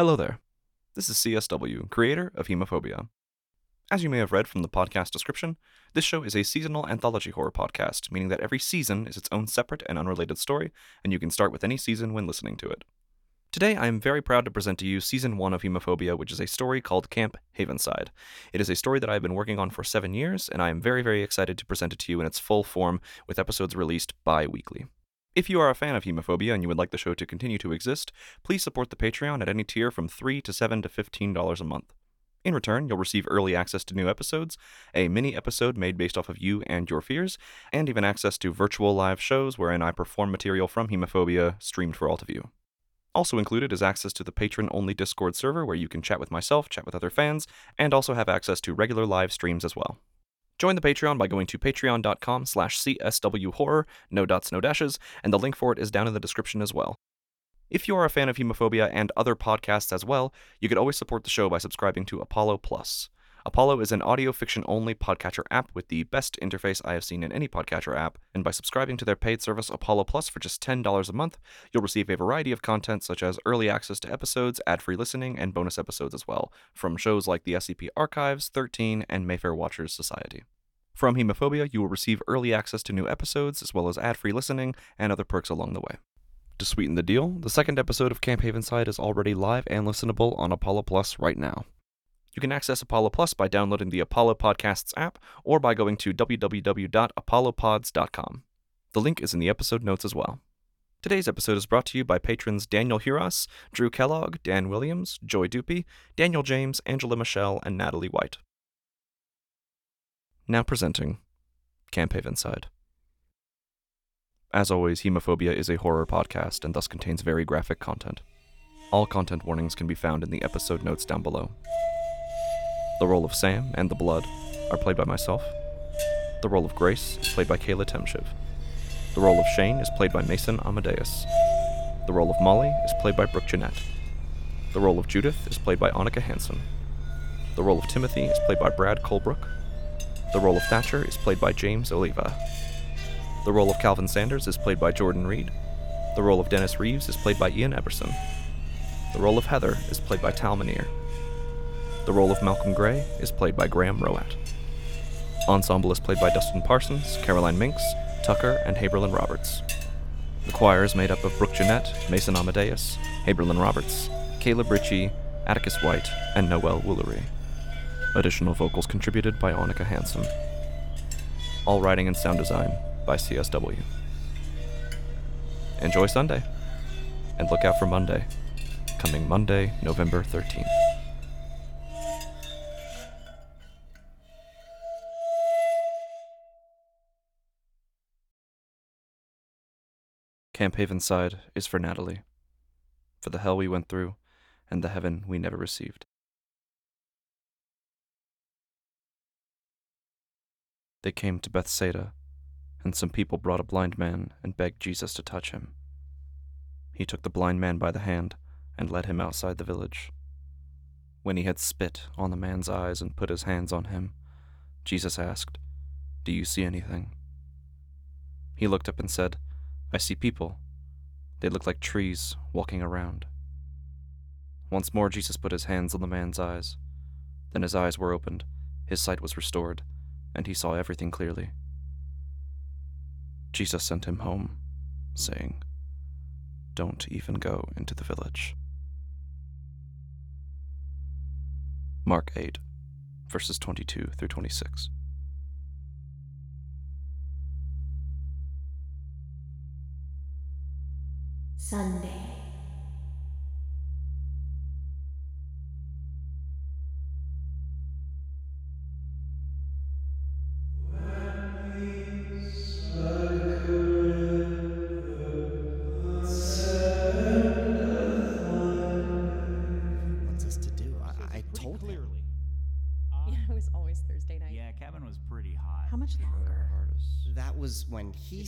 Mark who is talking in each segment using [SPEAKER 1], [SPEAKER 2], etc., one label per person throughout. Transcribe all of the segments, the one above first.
[SPEAKER 1] Hello there. This is CSW, creator of Hemophobia. As you may have read from the podcast description, this show is a seasonal anthology horror podcast, meaning that every season is its own separate and unrelated story, and you can start with any season when listening to it. Today, I am very proud to present to you Season 1 of Hemophobia, which is a story called Camp Havenside. It is a story that I have been working on for seven years, and I am very, very excited to present it to you in its full form with episodes released bi weekly. If you are a fan of Hemophobia and you would like the show to continue to exist, please support the Patreon at any tier from 3 to 7 to $15 a month. In return, you'll receive early access to new episodes, a mini episode made based off of you and your fears, and even access to virtual live shows wherein I perform material from Hemophobia streamed for all to view. Also included is access to the patron only Discord server where you can chat with myself, chat with other fans, and also have access to regular live streams as well. Join the Patreon by going to patreon.com slash cswhorror, no dots, no dashes, and the link for it is down in the description as well. If you are a fan of Hemophobia and other podcasts as well, you could always support the show by subscribing to Apollo Plus. Apollo is an audio fiction only podcatcher app with the best interface I have seen in any podcatcher app, and by subscribing to their paid service Apollo Plus for just $10 a month, you'll receive a variety of content such as early access to episodes, ad free listening, and bonus episodes as well, from shows like the SCP Archives, 13, and Mayfair Watchers Society. From Hemophobia, you will receive early access to new episodes, as well as ad free listening and other perks along the way. To sweeten the deal, the second episode of Camp Havenside is already live and listenable on Apollo Plus right now. You can access Apollo Plus by downloading the Apollo Podcasts app or by going to www.apollopods.com. The link is in the episode notes as well. Today's episode is brought to you by patrons Daniel Huras, Drew Kellogg, Dan Williams, Joy Dupy, Daniel James, Angela Michelle, and Natalie White. Now presenting Camp Havenside. As always, Hemophobia is a horror podcast and thus contains very graphic content. All content warnings can be found in the episode notes down below. The role of Sam and the Blood are played by myself. The role of Grace is played by Kayla Temshiv. The role of Shane is played by Mason Amadeus. The role of Molly is played by Brooke Jennett. The role of Judith is played by Onnika Hanson. The role of Timothy is played by Brad Colbroock. The role of Thatcher is played by James Oliva. The role of Calvin Sanders is played by Jordan Reed. The role of Dennis Reeves is played by Ian Epperson. The role of Heather is played by Tal Minear. The role of Malcolm Gray is played by Graham Rowat. Ensemble is played by Dustin Parsons, Caroline Mincks, Tucker, and Haberlin Roberts. The choir is made up of Brooke Jennett, Mason Amadeus, Haberlin Roberts, Caleb Ritchie, Atticus White, and Noelle Woolery. Additional vocals contributed by Onnika Hanson. All writing and sound design by CSW. Enjoy Sunday, and look out for Monday, coming Monday, November 13th. Camp Havenside is for Natalie, for the hell we went through and the heaven we never received. They came to Bethsaida, and some people brought a blind man and begged Jesus to touch him. He took the blind man by the hand and led him outside the village. When he had spit on the man's eyes and put his hands on him, Jesus asked, Do you see anything? He looked up and said, I see people. They look like trees walking around. Once more, Jesus put his hands on the man's eyes. Then his eyes were opened, his sight was restored, and he saw everything clearly. Jesus sent him home, saying, Don't even go into the village. Mark 8, verses 22 through 26.
[SPEAKER 2] Sunday.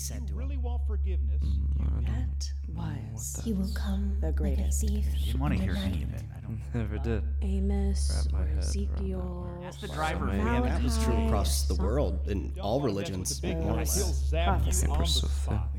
[SPEAKER 3] Said
[SPEAKER 4] you
[SPEAKER 3] to
[SPEAKER 4] really want forgiveness, mm,
[SPEAKER 5] That was
[SPEAKER 2] He will come
[SPEAKER 5] The
[SPEAKER 2] like a
[SPEAKER 5] greatest
[SPEAKER 2] thief
[SPEAKER 5] gift.
[SPEAKER 4] didn't want to
[SPEAKER 2] in
[SPEAKER 4] hear any
[SPEAKER 2] night.
[SPEAKER 4] of it. I don't.
[SPEAKER 1] Never did.
[SPEAKER 5] Amos
[SPEAKER 1] Wrap my
[SPEAKER 5] or
[SPEAKER 1] head around that
[SPEAKER 5] Ezekiel.
[SPEAKER 1] word.
[SPEAKER 4] Ask the driver if we have
[SPEAKER 3] that was true across the world in all
[SPEAKER 4] wanna mess with
[SPEAKER 3] religions.
[SPEAKER 4] the big
[SPEAKER 3] more or less.
[SPEAKER 4] He'll zap you
[SPEAKER 5] Prophecy.
[SPEAKER 4] on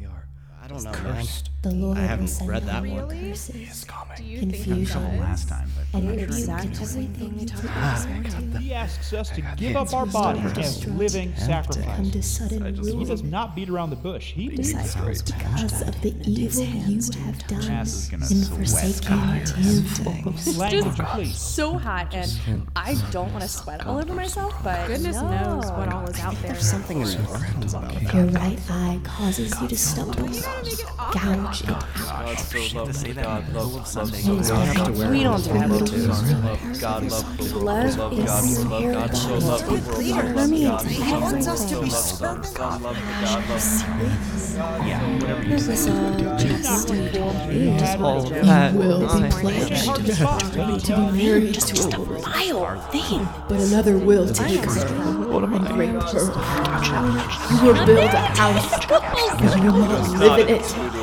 [SPEAKER 3] I don't know, man.
[SPEAKER 2] The Lord
[SPEAKER 3] I
[SPEAKER 2] will
[SPEAKER 3] haven't
[SPEAKER 2] send
[SPEAKER 3] read that
[SPEAKER 2] down
[SPEAKER 3] one.
[SPEAKER 2] curses,
[SPEAKER 5] Do you
[SPEAKER 2] confusion,
[SPEAKER 5] think he
[SPEAKER 4] last time, but
[SPEAKER 2] and
[SPEAKER 5] Is
[SPEAKER 2] rebuke
[SPEAKER 5] that
[SPEAKER 2] and
[SPEAKER 5] everything
[SPEAKER 2] everything
[SPEAKER 5] we
[SPEAKER 2] you
[SPEAKER 5] talked
[SPEAKER 2] took
[SPEAKER 5] about
[SPEAKER 2] this
[SPEAKER 5] this morning?
[SPEAKER 2] morning.
[SPEAKER 6] He asks us to give up
[SPEAKER 2] hands
[SPEAKER 6] our
[SPEAKER 2] were
[SPEAKER 6] bodies
[SPEAKER 2] starting
[SPEAKER 6] as
[SPEAKER 2] to
[SPEAKER 6] living
[SPEAKER 2] come
[SPEAKER 6] sacrifice.
[SPEAKER 2] to sudden
[SPEAKER 6] He
[SPEAKER 2] ruin.
[SPEAKER 6] does not beat around the bush. He believes
[SPEAKER 2] Disciples, because of the evil you have done
[SPEAKER 4] ass is gonna
[SPEAKER 2] in
[SPEAKER 4] sweat.
[SPEAKER 2] forsaking tenfold.
[SPEAKER 6] language, please.
[SPEAKER 5] so hot, and I don't want to sweat all over myself, but
[SPEAKER 7] Goodness
[SPEAKER 5] no.
[SPEAKER 7] knows what all is out there.
[SPEAKER 3] There's something in your hands about
[SPEAKER 2] If your right eye causes you to stumble, gouge it Oh, oh, out.
[SPEAKER 8] God so loved the God loved love
[SPEAKER 2] It is
[SPEAKER 8] so
[SPEAKER 2] better
[SPEAKER 8] much.
[SPEAKER 2] to
[SPEAKER 5] We don't do that.
[SPEAKER 2] lose
[SPEAKER 8] Love God loved the world.
[SPEAKER 5] Love
[SPEAKER 8] Love
[SPEAKER 5] is
[SPEAKER 8] God love God so loved the world. Love
[SPEAKER 5] permeates
[SPEAKER 8] God
[SPEAKER 3] He wants us to
[SPEAKER 8] so
[SPEAKER 3] be
[SPEAKER 8] loved the
[SPEAKER 3] servants.
[SPEAKER 8] Son loved the God loved
[SPEAKER 2] It all just a
[SPEAKER 6] All
[SPEAKER 2] You will be
[SPEAKER 6] Hard
[SPEAKER 2] pledged
[SPEAKER 6] to spot. Let
[SPEAKER 2] to be married just to a vile thing, but another will take her. and rape her. You will build a house, and you will live in it.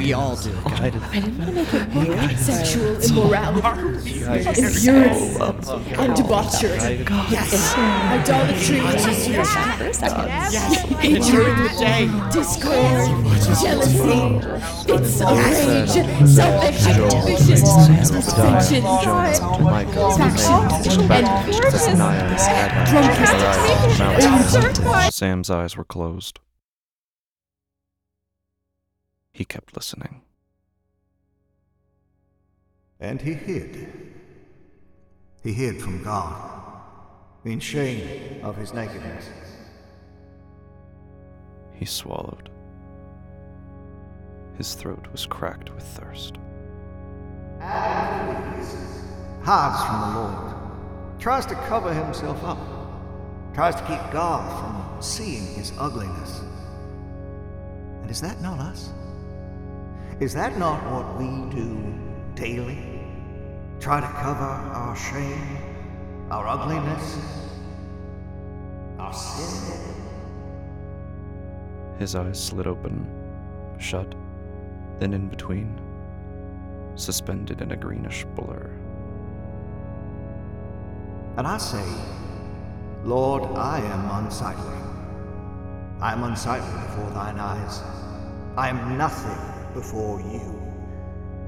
[SPEAKER 3] We all do.
[SPEAKER 2] Sexual immorality, impurity, and debauchery. Yes, idolatry, Yes. hatred, discord, jealousy, fits of rage, selfish ambitions, affections, drunkenness,
[SPEAKER 1] Sam's eyes were closed. He kept listening.
[SPEAKER 9] And he hid. He hid from God, in shame of his nakedness.
[SPEAKER 1] He swallowed. His throat was cracked with thirst.
[SPEAKER 9] Adam hides from the Lord, tries to cover himself up, tries to keep God from seeing his ugliness. And is that not us? Is that not what we do daily? Try to cover our shame, our ugliness, our sin?
[SPEAKER 1] His eyes slid open, shut, then in between, suspended in a greenish blur.
[SPEAKER 9] And I say, Lord, I am unsightly. I am unsightly before thine eyes. I am nothing before you.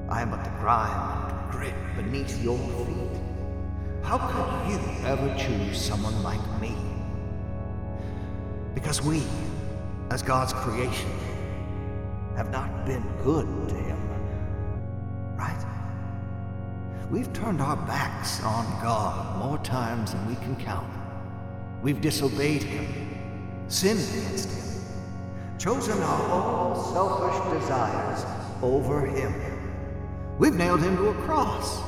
[SPEAKER 9] I am but the grime and grit beneath your feet. How could you ever choose someone like me? Because we, as God's creation, have not been good to him. Right? We've turned our backs on God more times than we can count. We've disobeyed Him, sinned against Him, chosen our own selfish desires over Him. We've nailed Him to a cross.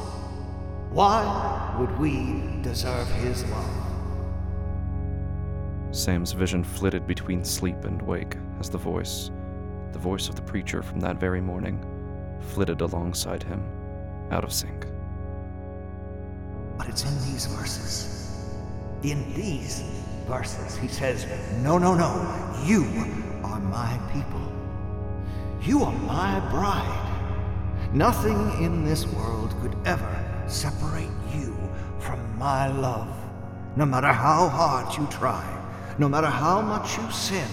[SPEAKER 9] Why would we deserve His love?
[SPEAKER 1] Sam's vision flitted between sleep and wake as the voice, the voice of the preacher from that very morning, flitted alongside him, out of sync.
[SPEAKER 9] But it's in these verses. In these verses, he says, No, no, no. You are my people. You are my bride. Nothing in this world could ever separate you from my love. No matter how hard you try, no matter how much you sin,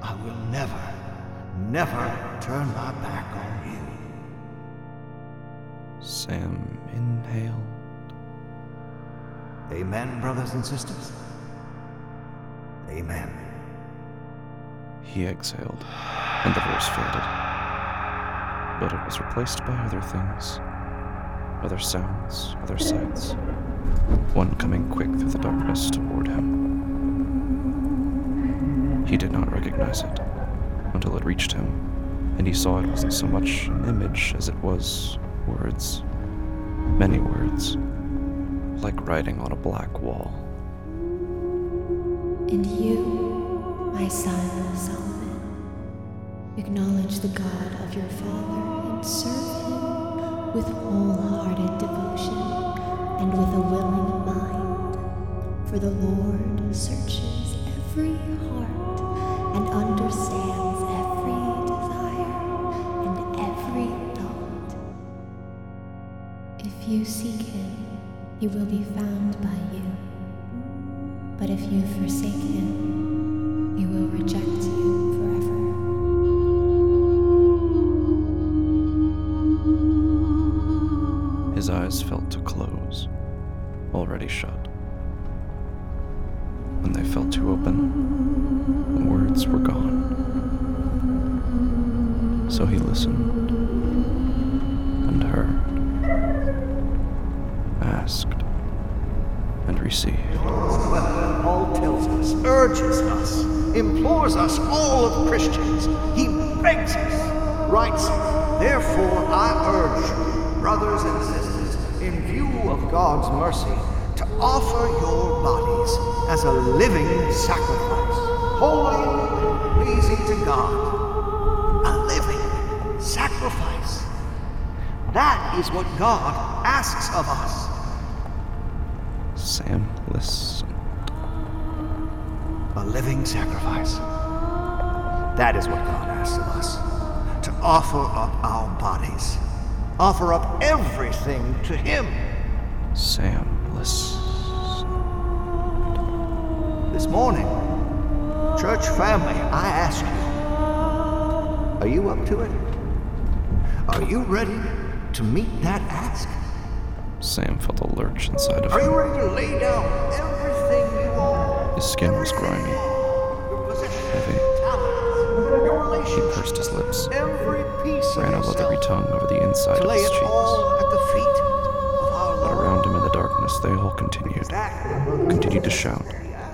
[SPEAKER 9] I will never, never turn my back on you.
[SPEAKER 1] Sam inhaled.
[SPEAKER 9] Amen, brothers and sisters. Amen.
[SPEAKER 1] He exhaled, and the voice faded. But it was replaced by other things. Other sounds, other sights. One coming quick through the darkness toward him. He did not recognize it until it reached him, and he saw it wasn't so much an image as it was words. Many words. Like writing on a black wall.
[SPEAKER 2] And you, my son Solomon, acknowledge the God of your father and serve him with wholehearted devotion and with a willing mind. For the Lord searches every heart and understands every desire and every thought. If you seek him, he will be found by
[SPEAKER 1] felt to close, already shut. When they felt to open, the words were gone. So he listened and heard, asked and received.
[SPEAKER 9] Paul tells us, urges us, implores us, all of Christians. He begs us, writes, Therefore I urge brothers and sisters, God's mercy, to offer your bodies as a living sacrifice, holy and pleasing to God. A living sacrifice. That is what God asks of us.
[SPEAKER 1] Sam listen.
[SPEAKER 9] a living sacrifice. That is what God asks of us to offer up our bodies, offer up everything to Him.
[SPEAKER 1] Sam listened.
[SPEAKER 9] This morning, church family, I ask you, are you up to it? Are you ready to meet that ask?
[SPEAKER 1] Sam felt a lurch inside of him.
[SPEAKER 9] Are you ready to lay down everything you own?
[SPEAKER 1] His skin was grimy,
[SPEAKER 9] you own, your possessions,
[SPEAKER 1] heavy. He pursed his lips,
[SPEAKER 9] every piece
[SPEAKER 1] ran a leathery tongue over the inside
[SPEAKER 9] to
[SPEAKER 1] of his cheeks. Darkness, they all continued, continued to shout,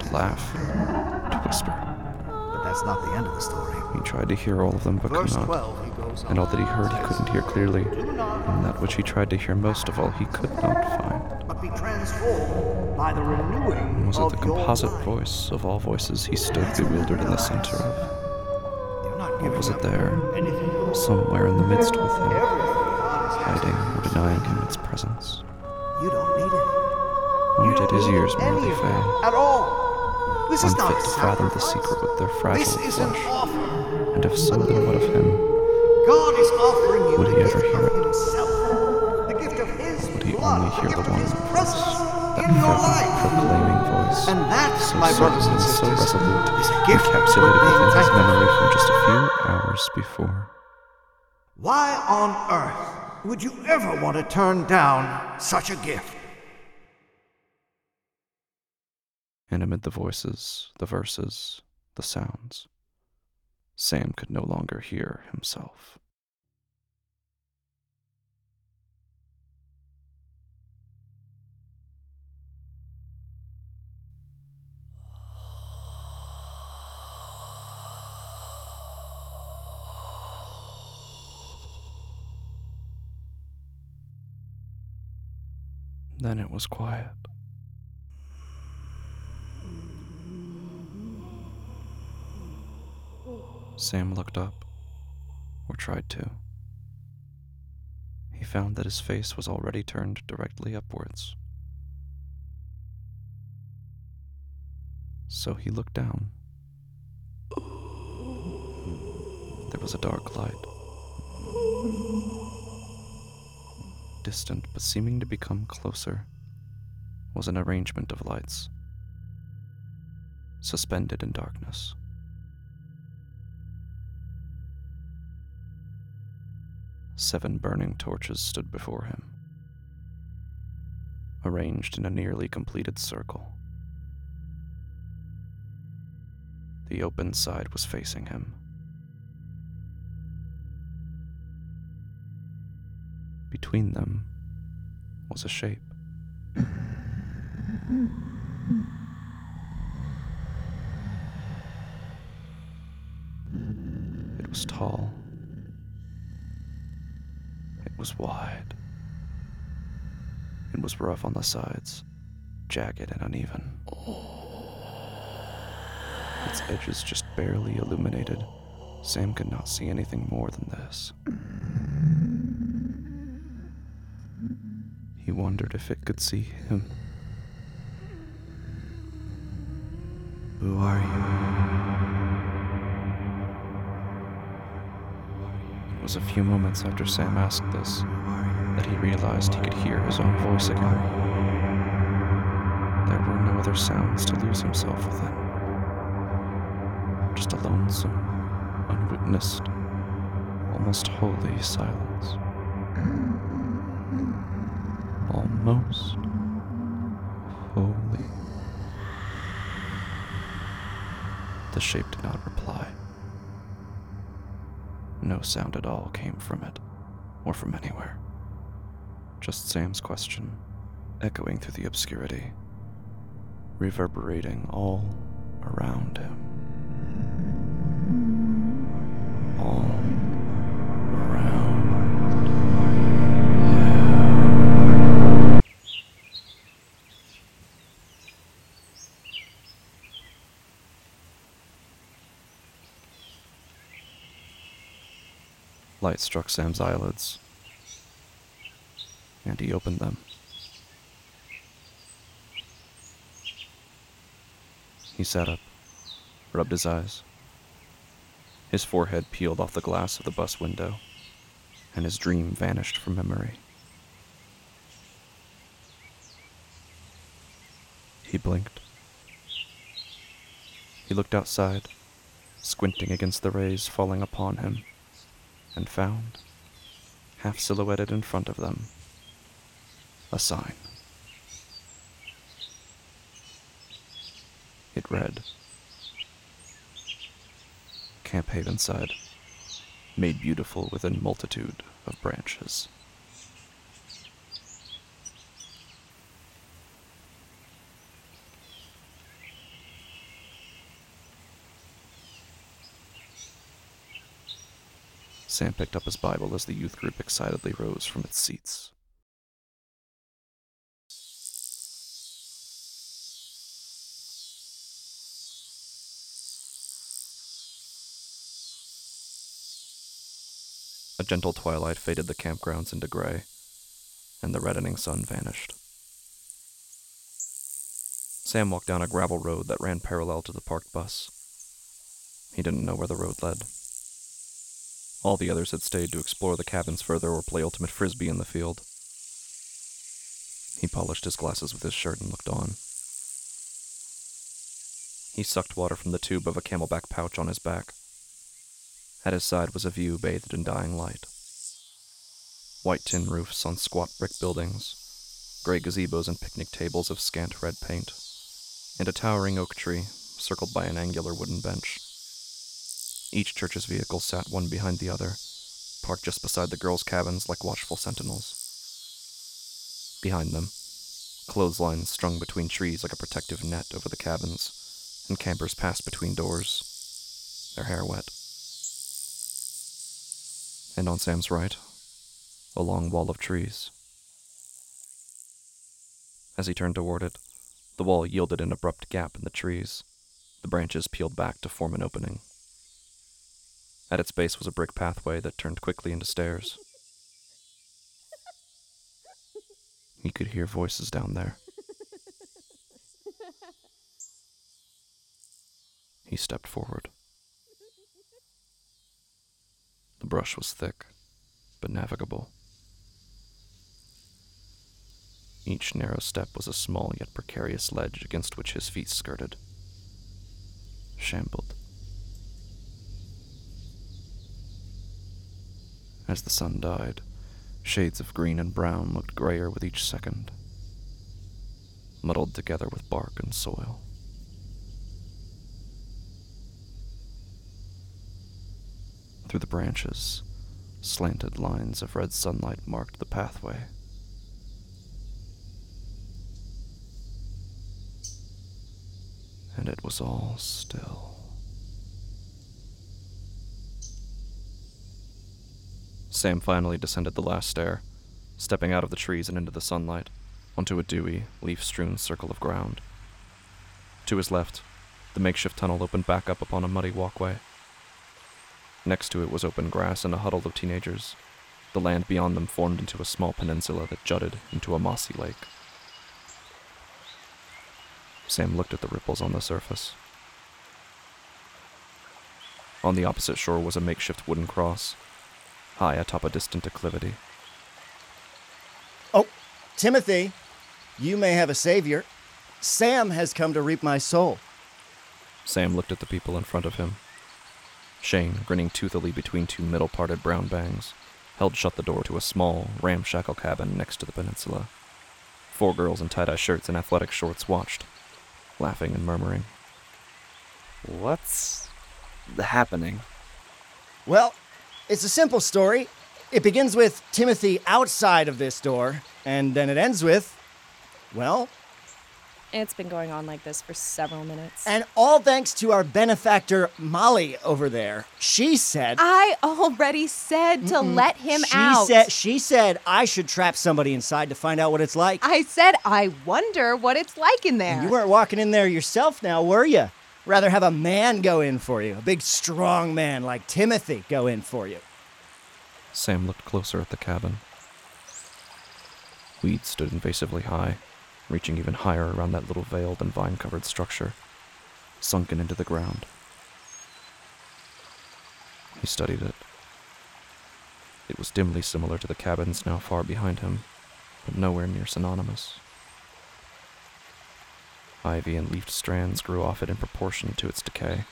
[SPEAKER 1] to laugh, to whisper.
[SPEAKER 9] but that's not the end of the story.
[SPEAKER 1] He tried to hear all of them, but could not.
[SPEAKER 9] 12, he goes on.
[SPEAKER 1] And all that he heard, he couldn't hear clearly. And that which he tried to hear most of all, he could not find.
[SPEAKER 9] But be transformed by the renewing
[SPEAKER 1] Was it the composite voice of all voices he stood bewildered in the center of?
[SPEAKER 9] You're not
[SPEAKER 1] Or
[SPEAKER 9] giving
[SPEAKER 1] was it there, somewhere in the midst with him,
[SPEAKER 9] Everything God has asked
[SPEAKER 1] hiding or denying him its presence?
[SPEAKER 9] You don't need it.
[SPEAKER 1] Or
[SPEAKER 9] You
[SPEAKER 1] did his ears merely fail,
[SPEAKER 9] At all. This is not
[SPEAKER 1] unfit to fathom the secret with their
[SPEAKER 9] This
[SPEAKER 1] fragile
[SPEAKER 9] is an
[SPEAKER 1] flesh?
[SPEAKER 9] offer.
[SPEAKER 1] And if so, then what of him?
[SPEAKER 9] God is offering you
[SPEAKER 1] Would he ever hear it?
[SPEAKER 9] Himself, the gift of His
[SPEAKER 1] Would he
[SPEAKER 9] blood,
[SPEAKER 1] only hear
[SPEAKER 9] gift
[SPEAKER 1] the
[SPEAKER 9] of
[SPEAKER 1] one
[SPEAKER 9] His
[SPEAKER 1] voice,
[SPEAKER 9] presence
[SPEAKER 1] that
[SPEAKER 9] in your
[SPEAKER 1] fervent,
[SPEAKER 9] life.
[SPEAKER 1] proclaiming voice,
[SPEAKER 9] And that,
[SPEAKER 1] so
[SPEAKER 9] my brothers and
[SPEAKER 1] and so
[SPEAKER 9] sisters,
[SPEAKER 1] resolute,
[SPEAKER 9] is a gift
[SPEAKER 1] encapsulated within his memory
[SPEAKER 9] for.
[SPEAKER 1] from just a few hours before.
[SPEAKER 9] Why on earth would you ever want to turn down such a gift?
[SPEAKER 1] And amid the voices, the verses, the sounds, Sam could no longer hear himself. Then it was quiet. Sam looked up, or tried to. He found that his face was already turned directly upwards. So he looked down. There was a dark light. Distant, but seeming to become closer, was an arrangement of lights, suspended in darkness. Seven burning torches stood before him, arranged in a nearly completed circle. The open side was facing him. Between them was a shape. It was tall. It was wide. It was rough on the sides, jagged and uneven. Its edges just barely illuminated. Sam could not see anything more than this. He wondered if it could see him. Who are you? It was a few moments after Sam asked this that he realized he could hear his own voice again. There were no other sounds to lose himself within. Just a lonesome, unwitnessed, almost holy silence. Almost holy. The shape did not reply. No sound at all came from it, or from anywhere. Just Sam's question, echoing through the obscurity, reverberating all around him. All Light struck Sam's eyelids, and he opened them. He sat up, rubbed his eyes. His forehead peeled off the glass of the bus window, and his dream vanished from memory. He blinked. He looked outside, squinting against the rays falling upon him, and found, half silhouetted in front of them, a sign. It read Camp Havenside, made beautiful within multitude of branches. Sam picked up his Bible as the youth group excitedly rose from its seats. A gentle twilight faded the campgrounds into gray, and the reddening sun vanished. Sam walked down a gravel road that ran parallel to the parked bus. He didn't know where the road led. All the others had stayed to explore the cabins further or play ultimate frisbee in the field. He polished his glasses with his shirt and looked on. He sucked water from the tube of a camelback pouch on his back. At his side was a view bathed in dying light. White tin roofs on squat brick buildings, gray gazebos and picnic tables of scant red paint, and a towering oak tree circled by an angular wooden bench. Each church's vehicles sat one behind the other, parked just beside the girls' cabins like watchful sentinels. Behind them, clotheslines strung between trees like a protective net over the cabins, and campers passed between doors, their hair wet. And on Sam's right, a long wall of trees. As he turned toward it, the wall yielded an abrupt gap in the trees. The branches peeled back to form an opening. At its base was a brick pathway that turned quickly into stairs. He could hear voices down there. He stepped forward. The brush was thick, but navigable. Each narrow step was a small yet precarious ledge against which his feet skirted. Shambled. As the sun died, shades of green and brown looked grayer with each second, muddled together with bark and soil. Through the branches, slanted lines of red sunlight marked the pathway. And it was all still. Sam finally descended the last stair, stepping out of the trees and into the sunlight, onto a dewy, leaf strewn circle of ground. To his left, the makeshift tunnel opened back up upon a muddy walkway. Next to it was open grass and a huddle of teenagers. The land beyond them formed into a small peninsula that jutted into a mossy lake. Sam looked at the ripples on the surface. On the opposite shore was a makeshift wooden cross, high atop a distant acclivity.
[SPEAKER 7] Oh, Timothy, you may have a savior. Sam has come to reap my soul.
[SPEAKER 1] Sam looked at the people in front of him. Shane, grinning toothily between two middle parted brown bangs, held shut the door to a small, ramshackle cabin next to the peninsula. Four girls in tie dye shirts and athletic shorts watched, laughing and murmuring. What's the happening?
[SPEAKER 7] Well, it's a simple story. It begins with Timothy outside of this door, and then it ends with, well,
[SPEAKER 5] It's been going on like this for several minutes.
[SPEAKER 7] and all thanks to our benefactor Molly over there. She said
[SPEAKER 10] I already said to let him
[SPEAKER 7] she
[SPEAKER 10] out.
[SPEAKER 7] said she said I should trap somebody inside to find out what it's like.
[SPEAKER 10] I said I wonder what it's like in there.
[SPEAKER 7] And you weren't walking in there yourself now, were you? Rather have a man go in for you, a big strong man like Timothy go in for you.
[SPEAKER 1] Sam looked closer at the cabin. Weeds stood invasively high, reaching even higher around that little veiled and vine covered structure, sunken into the ground. He studied it. It was dimly similar to the cabins now far behind him, but nowhere near synonymous. Ivy and leafed strands grew off it in proportion to its decay.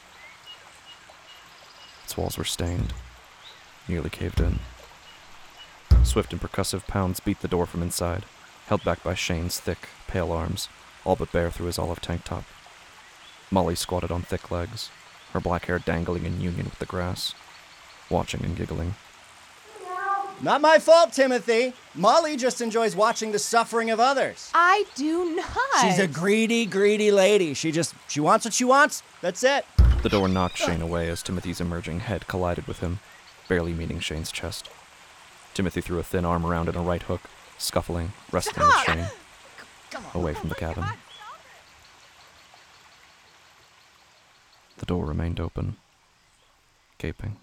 [SPEAKER 1] Its walls were stained, nearly caved in. Swift and percussive pounds beat the door from inside, held back by Shane's thick, pale arms, all but bare through his olive tank top. Molly squatted on thick legs, her black hair dangling in union with the grass, watching and giggling.
[SPEAKER 7] Not my fault, Timothy. Molly just enjoys watching the suffering of others.
[SPEAKER 10] I do not.
[SPEAKER 7] She's a greedy, greedy lady. She just she wants what she wants. That's it.
[SPEAKER 1] The door knocked Shane away as Timothy's emerging head collided with him, barely meeting Shane's chest. Timothy threw a thin arm around in a right hook, scuffling, wrestling with Shane, away from the cabin. The door remained open, gaping.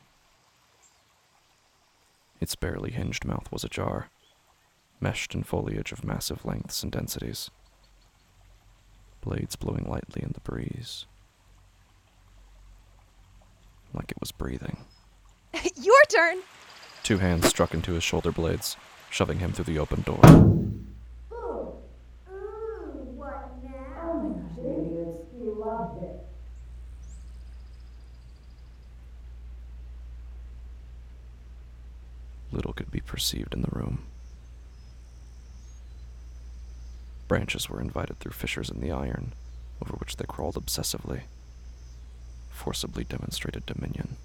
[SPEAKER 1] Its barely hinged mouth was ajar, meshed in foliage of massive lengths and densities, blades blowing lightly in the breeze like it was breathing.
[SPEAKER 10] Your turn.
[SPEAKER 1] Two hands struck into his shoulder blades, shoving him through the open door. Little could be perceived in the room. Branches were invited through fissures in the iron, over which they crawled obsessively, forcibly demonstrated dominion.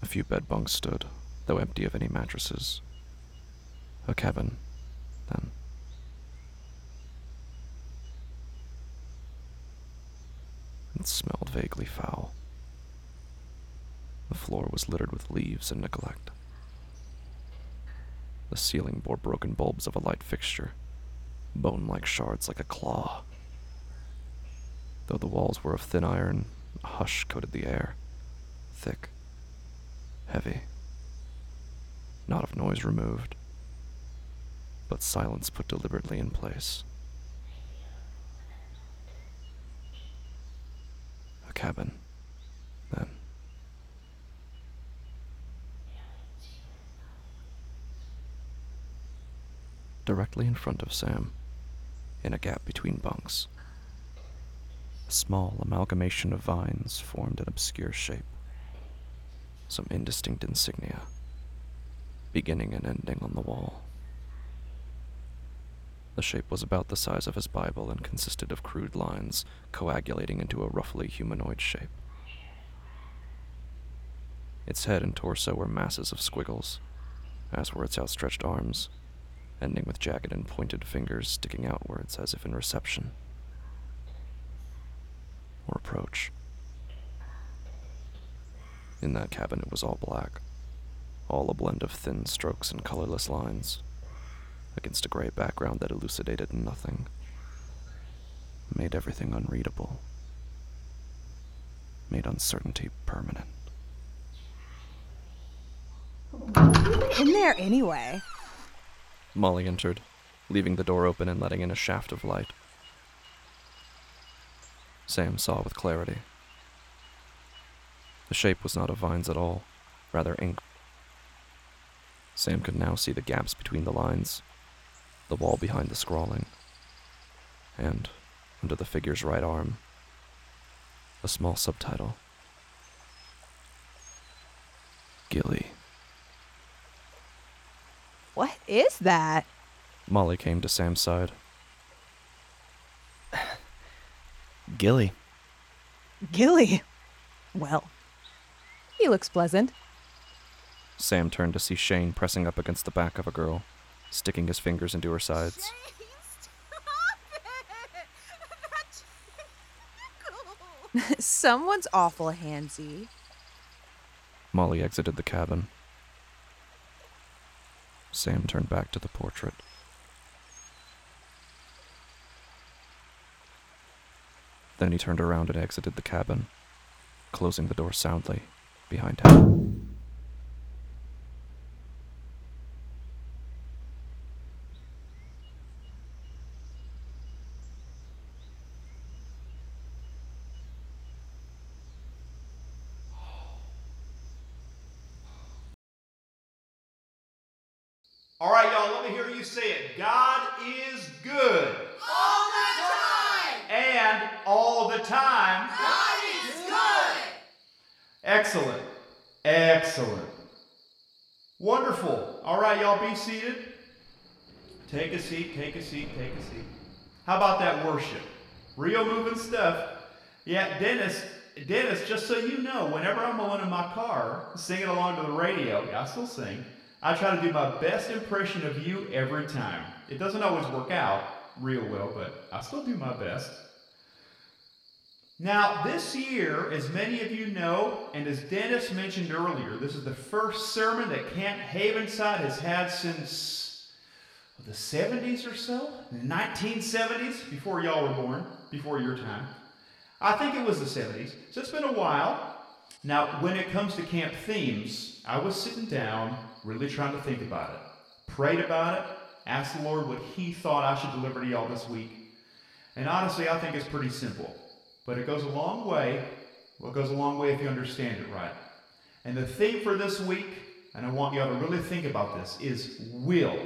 [SPEAKER 1] A few bed bunks stood, though empty of any mattresses. A cabin, then. It smelled vaguely foul. The floor was littered with leaves and neglect. The ceiling bore broken bulbs of a light fixture, bone like shards like a claw. Though the walls were of thin iron, a hush coated the air, thick, heavy, not of noise removed, but silence put deliberately in place. A cabin, then. Directly in front of Sam, in a gap between bunks, a small amalgamation of vines formed an obscure shape. Some indistinct insignia, beginning and ending on the wall. The shape was about the size of his Bible and consisted of crude lines coagulating into a roughly humanoid shape. Its head and torso were masses of squiggles, as were its outstretched arms, ending with jagged and pointed fingers sticking outwards as if in reception or approach. In that cabin, it was all black, all a blend of thin strokes and colorless lines, against a gray background that elucidated nothing, made everything unreadable, made uncertainty permanent.
[SPEAKER 10] In there anyway.
[SPEAKER 1] Molly entered, leaving the door open and letting in a shaft of light. Sam saw with clarity. The shape was not of vines at all, rather ink. Sam could now see the gaps between the lines, the wall behind the scrawling, and, under the figure's right arm, a small subtitle. Gilly.
[SPEAKER 10] What is that?
[SPEAKER 1] Molly came to Sam's side.
[SPEAKER 3] Gilly.
[SPEAKER 10] Gilly. Well, he looks pleasant.
[SPEAKER 1] Sam turned to see Shane pressing up against the back of a girl, sticking his fingers into her sides.
[SPEAKER 10] Someone's awful handsy.
[SPEAKER 1] Molly exited the cabin. Sam turned back to the portrait. Then he turned around and exited the cabin, closing the door soundly behind him.
[SPEAKER 11] All right, y'all, let me hear you say it. God is good.
[SPEAKER 12] All the time!
[SPEAKER 11] And all the time.
[SPEAKER 12] God is good!
[SPEAKER 11] Excellent. Excellent. Wonderful. All right, y'all, be seated. Take a seat, take a seat, take a seat. How about that worship? Real moving stuff. Yeah, Dennis, Dennis, just so you know, whenever I'm alone in my car singing along to the radio, I still sing, I try to do my best impression of you every time. It doesn't always work out real well, but I still do my best. Now, this year, as many of you know, and as Dennis mentioned earlier, this is the first sermon that Camp Havenside has had since the 70s or so, the 1970s, before y'all were born, before your time. I think it was the 70s, so it's been a while. Now, when it comes to camp themes, I was sitting down, really trying to think about it, prayed about it, asked the Lord what He thought I should deliver to y'all this week. And honestly, I think it's pretty simple. But it goes a long way. Well, it goes a long way if you understand it right. And the theme for this week, and I want y'all to really think about this, is will.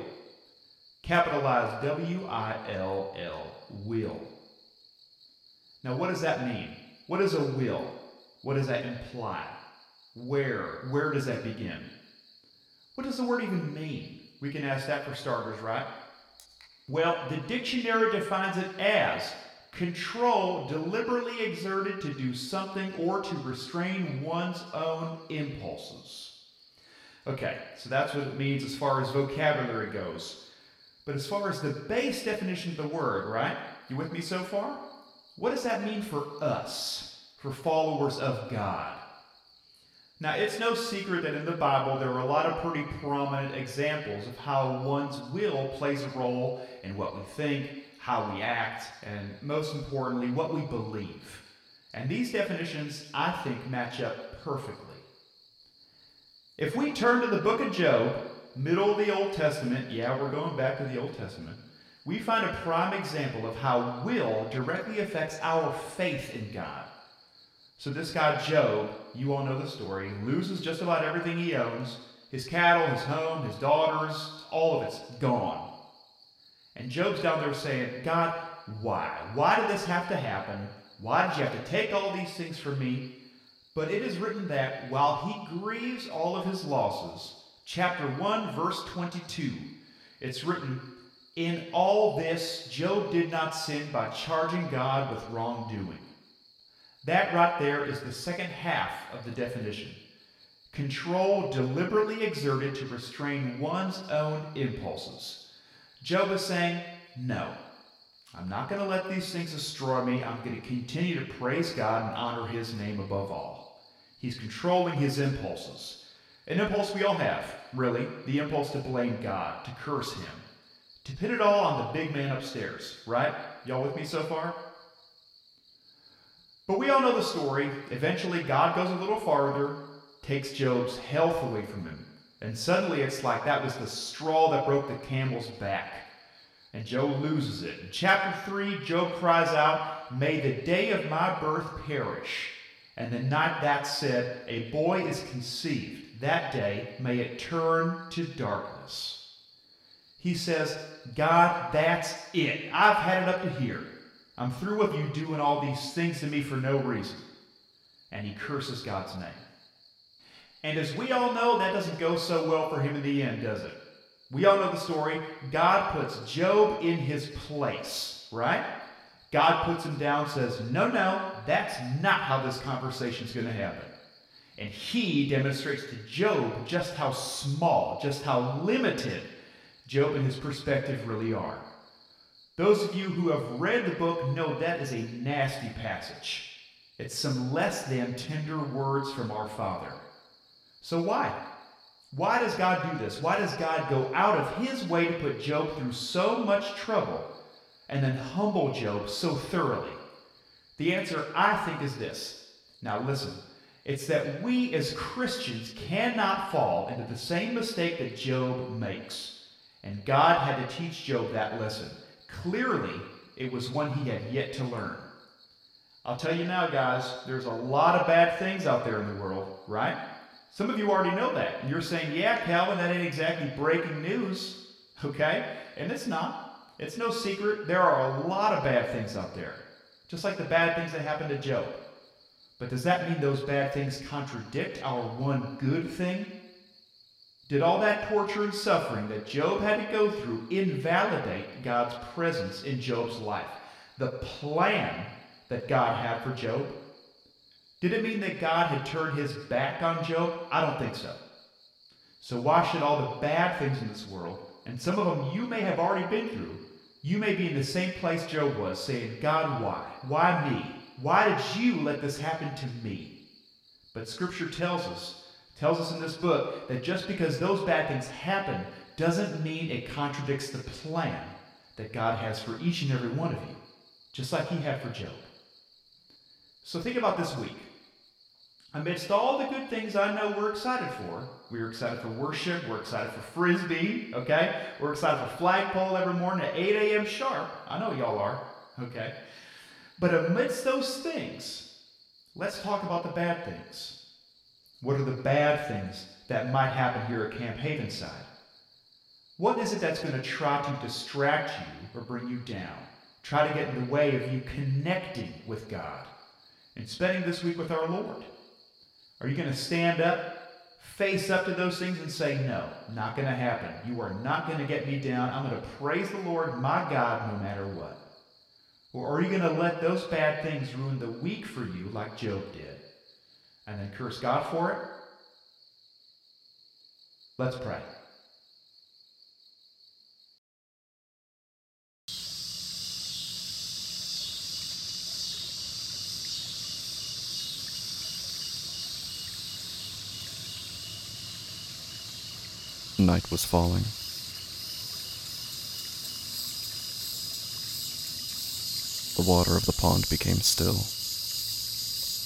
[SPEAKER 11] Capitalized W I L L, will. Now, what does that mean? What is a will? What does that imply? Where? Where does that begin? What does the word even mean? We can ask that for starters, right? Well, the dictionary defines it as control deliberately exerted to do something or to restrain one's own impulses. Okay, so that's what it means as far as vocabulary goes. But as far as the base definition of the word, right? You with me so far? What does that mean for us, for followers of God? Now, it's no secret that in the Bible there are a lot of pretty prominent examples of how one's will plays a role in what we think, how we act, and most importantly, what we believe. And these definitions, I think, match up perfectly. If we turn to the book of Job, middle of the Old Testament, yeah, we're going back to the Old Testament, we find a prime example of how will directly affects our faith in God. So, this guy, Job, you all know the story, loses just about everything he owns his cattle, his home, his daughters, all of it's gone. And Job's down there saying, God, why? Why did this have to happen? Why did you have to take all these things from me? But it is written that while he grieves all of his losses, chapter 1, verse 22, it's written, In all this, Job did not sin by charging God with wrongdoing. That right there is the second half of the definition. Control deliberately exerted to restrain one's own impulses. Job is saying, No, I'm not going to let these things destroy me. I'm going to continue to praise God and honor His name above all. He's controlling his impulses. An impulse we all have, really the impulse to blame God, to curse Him, to pin it all on the big man upstairs, right? Y'all with me so far? But we all know the story. Eventually, God goes a little farther, takes Job's health away from him. And suddenly, it's like that was the straw that broke the camel's back. And Job loses it. In chapter 3, Job cries out, May the day of my birth perish. And the night that said, A boy is conceived. that day, may it turn to darkness. He says, God, that's it. I've had it up to here. I'm through with you doing all these things to me for no reason. And he curses God's name. And as we all know, that doesn't go so well for him in the end, does it? We all know the story. God puts Job in his place, right? God puts him down, says, No, no, that's not how this conversation is going to happen. And he demonstrates to Job just how small, just how limited Job and his perspective really are. Those of you who have read the book know that is a nasty passage. It's some less than tender words from our Father. So why? Why does God do this? Why does God go out of his way to put Job through so much trouble and then humble Job so thoroughly? The answer, I think, is this. Now, listen. It's that we as Christians cannot fall into the same mistake that Job makes. And God had to teach Job that lesson. Clearly, it was one he had yet to learn. I'll tell you now, guys, there's a lot of bad things out there in the world, right? Some of you already know that. You're saying, yeah, Calvin, that ain't exactly breaking news, okay? And it's not. It's no secret. There are a lot of bad things out there, just like the bad things that happened to Job. But does that mean those bad things contradict our one good thing? Did all that torture and suffering that Job had to go through invalidate God's presence in Job's life? The plan that God had for Job? Did it mean that God had turned his back on Job? I don't think so. So, why should all the bad things in this world, and some of them you may have already been through, you may be in the same place Job was, saying, God, why? Why me? Why did you let this happen to me? But Scripture tells us, tells us in this book, that just because those bad things happen doesn't mean it contradicts the plan that God has for each and every one of you, just like He had for Job. So think about this week. Amidst all the good things I know we're excited for, we're excited for worship, we're excited for frisbee, okay? We're excited for flagpole every morning at 8 a.m. sharp. I know y'all are, okay? But amidst those things, let's talk about the bad things. What are the bad things that might happen here at Camp Havenside? What is it that's going to try to distract you or bring you down? Try to get in the way of you connecting with God and spending this week with our Lord? Are you going to stand up, face up to those things, and say, No, not going to happen? You are not going to get me down. I'm going to praise the Lord, my God, no matter what. Or are you going to let those bad things ruin the week for you, like Job did, and then curse God for it? Let's pray.
[SPEAKER 1] Night was falling. The water of the pond became still,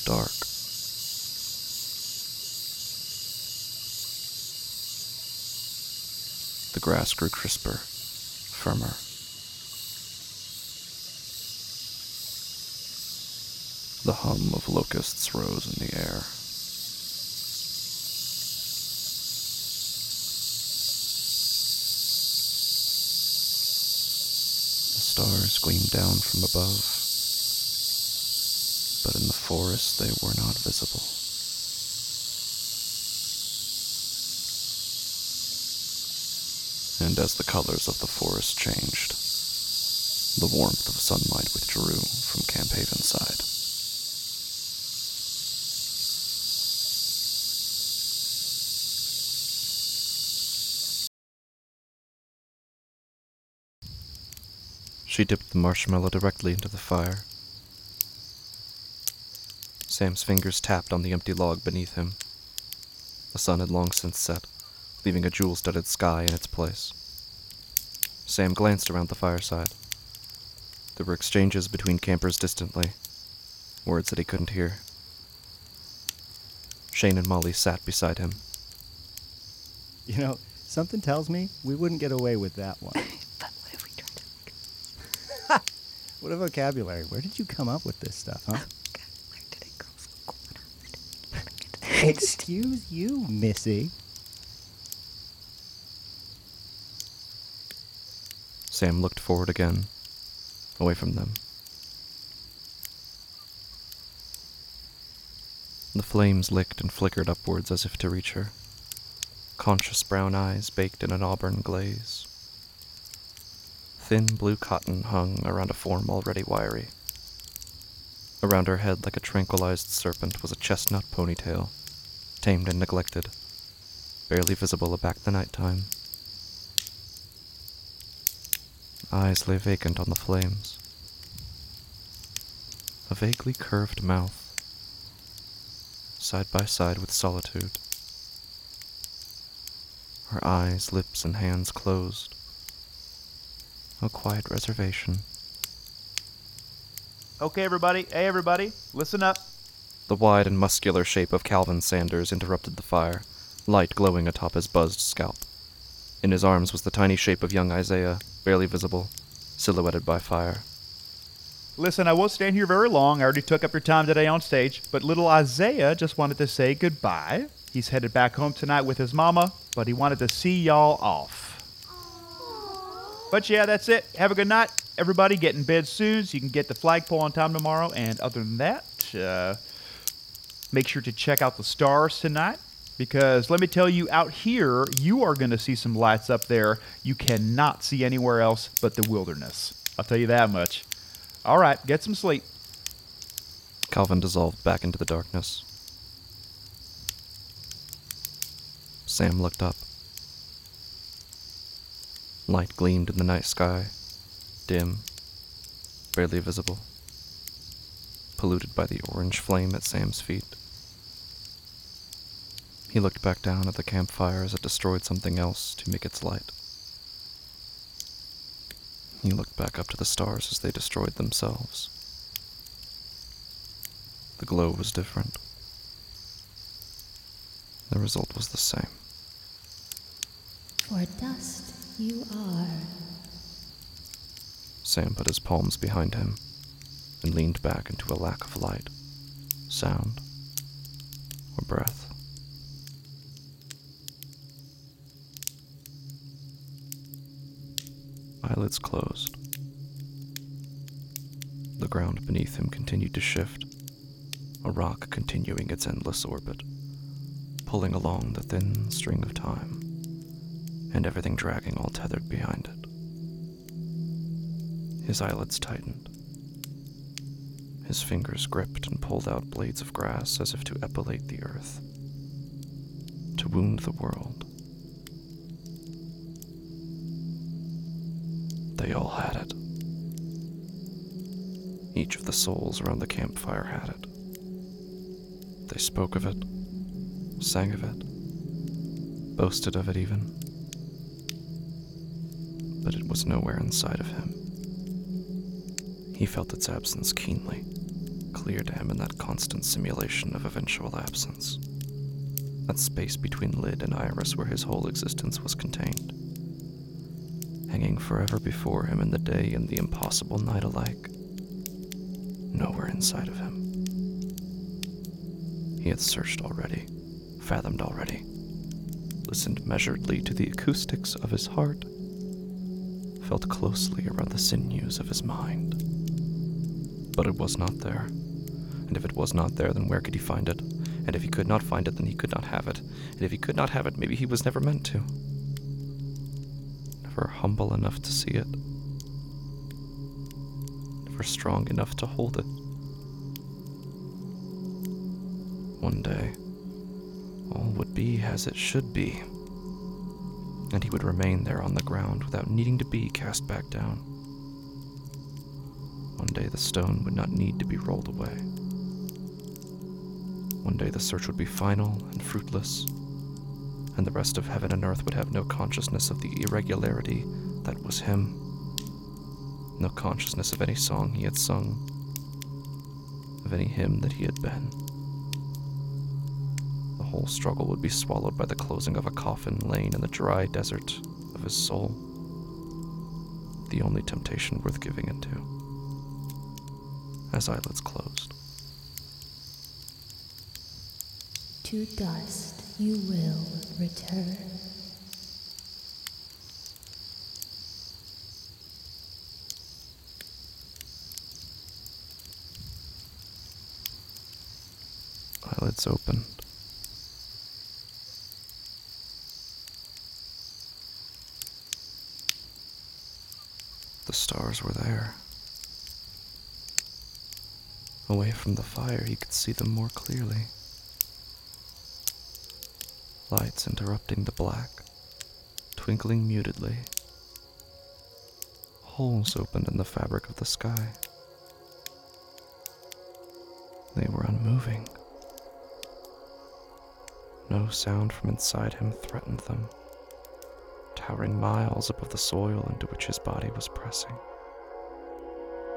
[SPEAKER 1] dark. The grass grew crisper, firmer. The hum of locusts rose in the air. The stars gleamed down from above, but in the forest they were not visible. And as the colors of the forest changed, the warmth of sunlight withdrew from Camp Havenside. She dipped the marshmallow directly into the fire. Sam's fingers tapped on the empty log beneath him. The sun had long since set, leaving a jewel studded sky in its place. Sam glanced around the fireside. There were exchanges between campers distantly, words that he couldn't hear. Shane and Molly sat beside him.
[SPEAKER 7] You know, something tells me we wouldn't get away with that one. But what a vocabulary. Where did you come up with this stuff, huh? Excuse you, Missy.
[SPEAKER 1] Sam looked forward again, away from them. The flames licked and flickered upwards as if to reach her. Conscious brown eyes baked in an auburn glaze. Thin blue cotton hung around a form already wiry. Around her head, like a tranquilized serpent, was a chestnut ponytail, tamed and neglected, barely visible aback the night time. Eyes lay vacant on the flames. A vaguely curved mouth, side by side with solitude. Her eyes, lips, and hands closed. A quiet reservation.
[SPEAKER 11] Okay, everybody. Hey, everybody. Listen up.
[SPEAKER 1] The wide and muscular shape of Calvin Sanders interrupted the fire, light glowing atop his buzzed scalp. In his arms was the tiny shape of young Isaiah, barely visible, silhouetted by fire.
[SPEAKER 11] Listen, I won't stand here very long. I already took up your time today on stage, but little Isaiah just wanted to say goodbye. He's headed back home tonight with his mama, but he wanted to see y'all off. But yeah, that's it. Have a good night. Everybody get in bed soon so you can get the flagpole on time tomorrow. And other than that, uh, make sure to check out the stars tonight because let me tell you, out here, you are going to see some lights up there you cannot see anywhere else but the wilderness. I'll tell you that much. All right, get some sleep.
[SPEAKER 1] Calvin dissolved back into the darkness. Sam looked up. Light gleamed in the night sky, dim, barely visible, polluted by the orange flame at Sam's feet. He looked back down at the campfire as it destroyed something else to make its light. He looked back up to the stars as they destroyed themselves. The glow was different. The result was the same.
[SPEAKER 2] For dust you are.
[SPEAKER 1] Sam put his palms behind him and leaned back into a lack of light, sound, or breath. Eyelids closed. The ground beneath him continued to shift, a rock continuing its endless orbit, pulling along the thin string of time, and everything dragging all tethered behind it. His eyelids tightened. His fingers gripped and pulled out blades of grass as if to epilate the earth, to wound the world. They all had it. Each of the souls around the campfire had it. They spoke of it, sang of it, boasted of it even. But it was nowhere inside of him. He felt its absence keenly, clear to him in that constant simulation of eventual absence. That space between lid and iris where his whole existence was contained hanging forever before him in the day and the impossible night alike. Nowhere inside of him. He had searched already, fathomed already, listened measuredly to the acoustics of his heart, felt closely around the sinews of his mind. But it was not there. And if it was not there, then where could he find it? And if he could not find it, then he could not have it. And if he could not have it, maybe he was never meant to never humble enough to see it, never strong enough to hold it. One day, all would be as it should be, and he would remain there on the ground without needing to be cast back down. One day the stone would not need to be rolled away. One day the search would be final and fruitless and the rest of heaven and earth would have no consciousness of the irregularity that was him, no consciousness of any song he had sung, of any hymn that he had been. The whole struggle would be swallowed by the closing of a coffin laying in the dry desert of his soul, the only temptation worth giving into, as eyelids closed.
[SPEAKER 2] To dust you will return.
[SPEAKER 1] Eyelids open. The stars were there. Away from the fire, he could see them more clearly. Lights interrupting the black, twinkling mutedly. Holes opened in the fabric of the sky. They were unmoving. No sound from inside him threatened them, towering miles above the soil into which his body was pressing.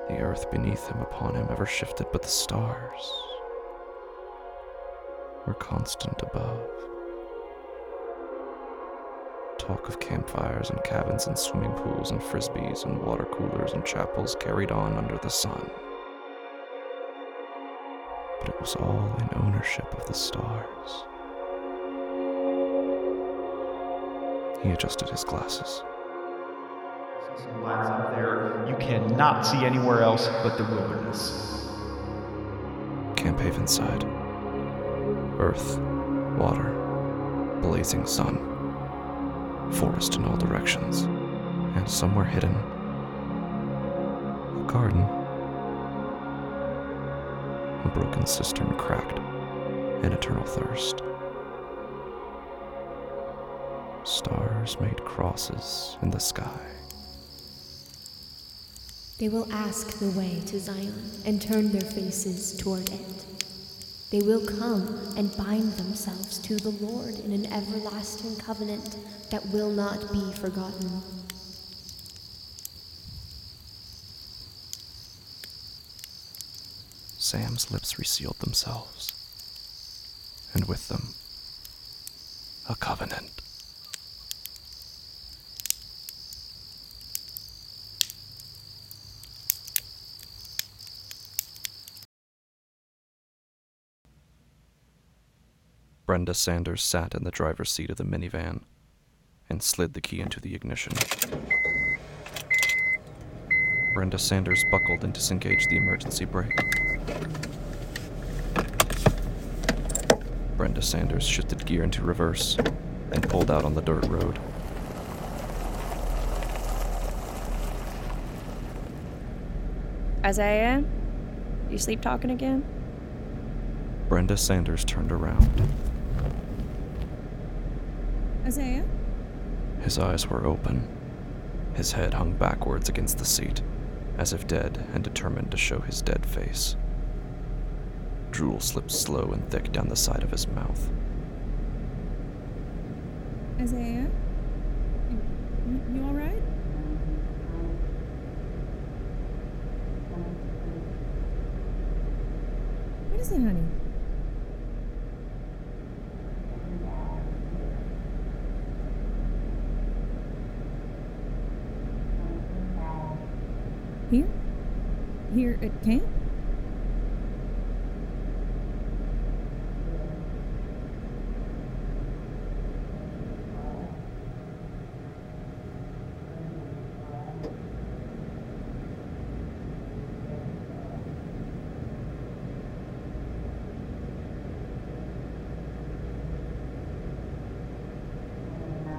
[SPEAKER 1] The earth beneath him upon him ever shifted, but the stars were constant above. Talk of campfires and cabins and swimming pools and frisbees and water coolers and chapels carried on under the sun. But it was all in ownership of the stars. He adjusted his glasses.
[SPEAKER 11] Some Lights up there. You cannot see anywhere else but the wilderness.
[SPEAKER 1] Camp Havenside. Earth, water, blazing sun, forest in all directions, and somewhere hidden, a garden. A broken cistern cracked, an eternal thirst. Stars made crosses in the sky.
[SPEAKER 2] They will ask the way to Zion and turn their faces toward it. They will come and bind themselves to the Lord in an everlasting covenant that will not be forgotten.
[SPEAKER 1] Sam's lips resealed themselves, and with them, a covenant. Brenda Sanders sat in the driver's seat of the minivan and slid the key into the ignition. Brenda Sanders buckled and disengaged the emergency brake. Brenda Sanders shifted gear into reverse and pulled out on the dirt road.
[SPEAKER 5] Isaiah? You sleep talking again?
[SPEAKER 1] Brenda Sanders turned around.
[SPEAKER 5] Isaiah?
[SPEAKER 1] His eyes were open. His head hung backwards against the seat, as if dead and determined to show his dead face. Drool slipped slow and thick down the side of his mouth.
[SPEAKER 5] Isaiah? You, you alright? What is it, honey? Here? Here at camp?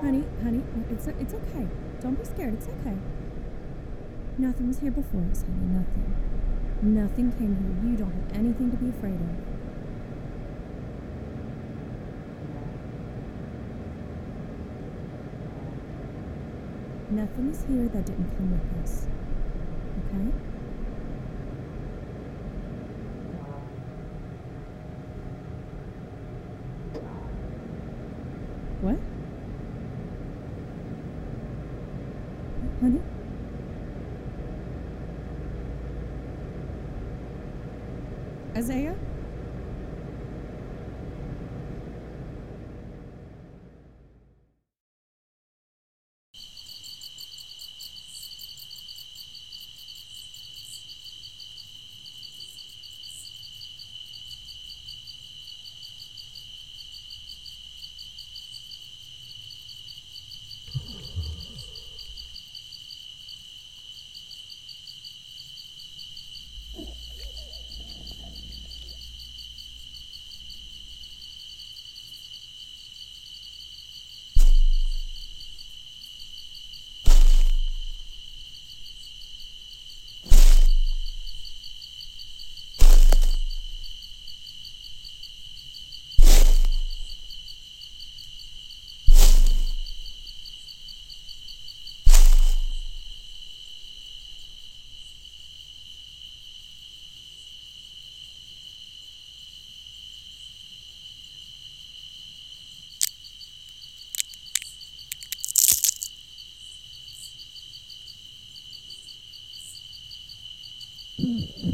[SPEAKER 5] Honey, honey, it's it's okay. Don't be scared. It's okay. Nothing was here before us, honey. Nothing. Nothing came here. You don't have anything to be afraid of. Nothing is here that didn't come with us. Okay? What? Honey? Isaiah?
[SPEAKER 13] Mm-hmm.